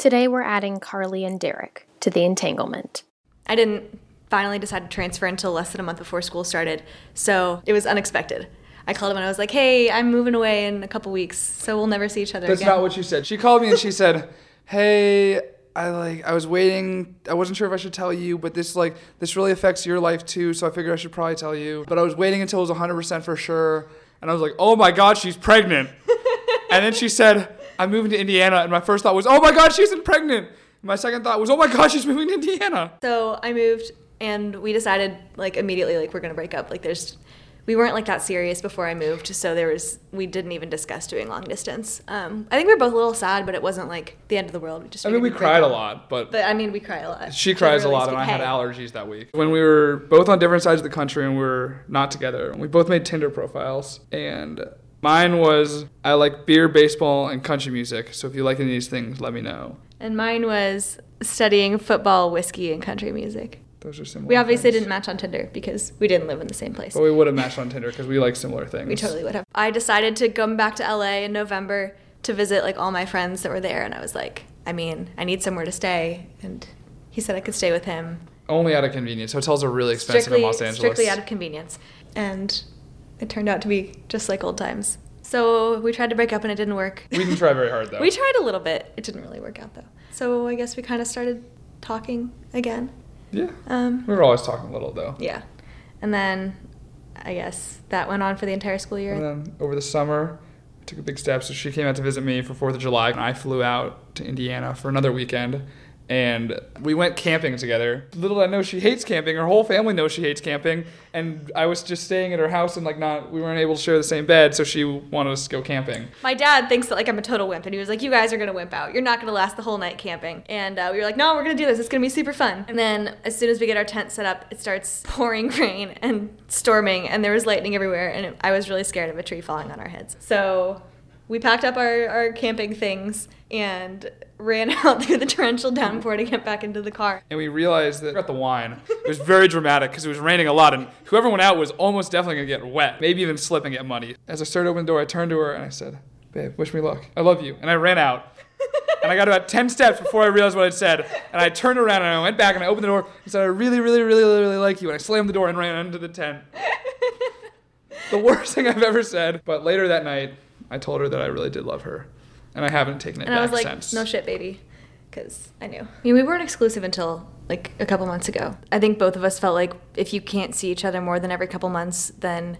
Today we're adding Carly and Derek to the entanglement. I didn't finally decide to transfer until less than a month before school started, so it was unexpected. I called him and I was like, "Hey, I'm moving away in a couple weeks, so we'll never see each other That's again." not what she said. She called me and she said, "Hey, I like I was waiting. I wasn't sure if I should tell you, but this like this really affects your life too, so I figured I should probably tell you. But I was waiting until it was 100% for sure, and I was like, "Oh my god, she's pregnant." and then she said, "I'm moving to Indiana." And my first thought was, "Oh my god, she's pregnant." My second thought was, "Oh my god, she's moving to Indiana." So I moved, and we decided like immediately like we're gonna break up. Like there's, we weren't like that serious before I moved, so there was we didn't even discuss doing long distance. Um, I think we were both a little sad, but it wasn't like the end of the world. We just I mean, we cried a lot, but But I mean, we cry a lot. She cries a lot, and I had allergies that week. When we were both on different sides of the country and we were not together, we both made Tinder profiles. And mine was I like beer, baseball, and country music. So if you like any of these things, let me know. And mine was studying football, whiskey, and country music. Those are similar. We obviously things. didn't match on Tinder because we didn't live in the same place. But we would have matched on Tinder because we like similar things. We totally would have. I decided to come back to LA in November to visit like all my friends that were there, and I was like, I mean, I need somewhere to stay, and he said I could stay with him. Only out of convenience. Hotels are really expensive strictly, in Los Angeles. strictly out of convenience, and it turned out to be just like old times. So we tried to break up, and it didn't work. we didn't try very hard though. We tried a little bit. It didn't really work out though. So I guess we kind of started talking again. yeah. Um, We were always talking a little though. yeah, and then I guess that went on for the entire school year. And then over the summer, I took a big step. So she came out to visit me for Fourth of July, and I flew out to Indiana for another weekend. And we went camping together. Little did I know she hates camping. Her whole family knows she hates camping. And I was just staying at her house and like not, we weren't able to share the same bed. So she wanted us to go camping. My dad thinks that like I'm a total wimp, and he was like, "You guys are gonna wimp out. You're not gonna last the whole night camping." And uh, we were like, "No, we're gonna do this. It's gonna be super fun." And then as soon as we get our tent set up, it starts pouring rain and storming, and there was lightning everywhere, and it, I was really scared of a tree falling on our heads. So we packed up our, our camping things and ran out through the torrential downpour to get back into the car. And we realized that at the wine, it was very dramatic because it was raining a lot. And whoever went out was almost definitely going to get wet, maybe even slip and get muddy. As I started to open the door, I turned to her and I said, Babe, wish me luck. I love you. And I ran out. And I got about 10 steps before I realized what I'd said. And I turned around and I went back and I opened the door and said, I really, really, really, really, really like you. And I slammed the door and ran into the tent. The worst thing I've ever said. But later that night, I told her that I really did love her. And I haven't taken it And back I was like, since. no shit, baby. Because I knew. I mean, we weren't exclusive until like a couple months ago. I think both of us felt like if you can't see each other more than every couple months, then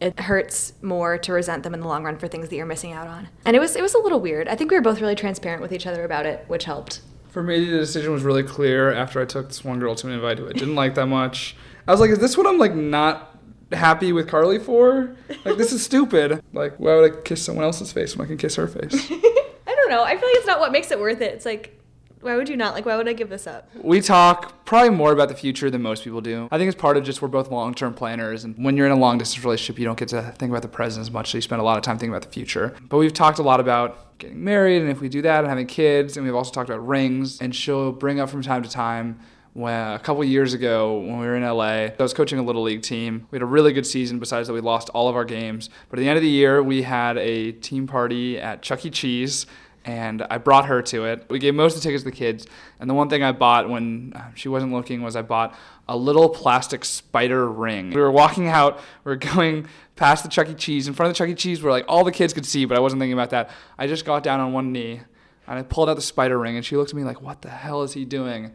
it hurts more to resent them in the long run for things that you're missing out on. And it was it was a little weird. I think we were both really transparent with each other about it, which helped. For me, the decision was really clear after I took this one girl to an invite who I didn't like that much. I was like, is this what I'm like not happy with Carly for? Like, this is stupid. Like, why would I kiss someone else's face when I can kiss her face? I don't know. I feel like it's not what makes it worth it. It's like, why would you not? Like, why would I give this up? We talk probably more about the future than most people do. I think it's part of just we're both long term planners. And when you're in a long distance relationship, you don't get to think about the present as much. So you spend a lot of time thinking about the future. But we've talked a lot about getting married and if we do that and having kids. And we've also talked about rings. And she'll bring up from time to time a couple years ago when we were in LA, I was coaching a little league team. We had a really good season besides that we lost all of our games. But at the end of the year, we had a team party at Chuck E. Cheese and I brought her to it. We gave most of the tickets to the kids, and the one thing I bought when uh, she wasn't looking was I bought a little plastic spider ring. We were walking out, we were going past the Chuck E. Cheese, in front of the Chuck E. Cheese where like all the kids could see, but I wasn't thinking about that. I just got down on one knee and I pulled out the spider ring, and she looked at me like, "What the hell is he doing?"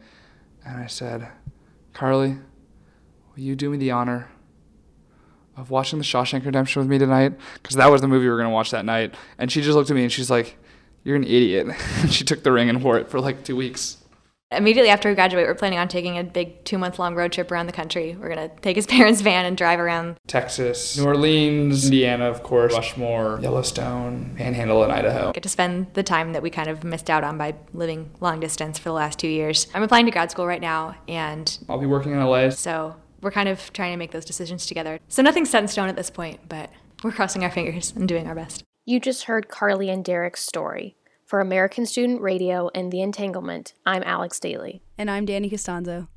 And I said, "Carly, will you do me the honor?" Of watching The Shawshank Redemption with me tonight, because that was the movie we were gonna watch that night. And she just looked at me and she's like, you're an idiot. And she took the ring and wore it for like two weeks. Immediately after we graduate, we're planning on taking a big two month long road trip around the country. We're going to take his parents' van and drive around. Texas, New Orleans, Indiana, of course, Rushmore, Yellowstone, Panhandle, and Idaho. Get to spend the time that we kind of missed out on by living long distance for the last two years. I'm applying to grad school right now, and I'll be working in LA. so we're kind of trying to make those decisions together. So nothing's set in stone at this point, but we're crossing our fingers and doing our best. You just heard Carly and Derek's story. For American Student Radio and The Entanglement, I'm Alex Daly. And I'm Danny Costanzo.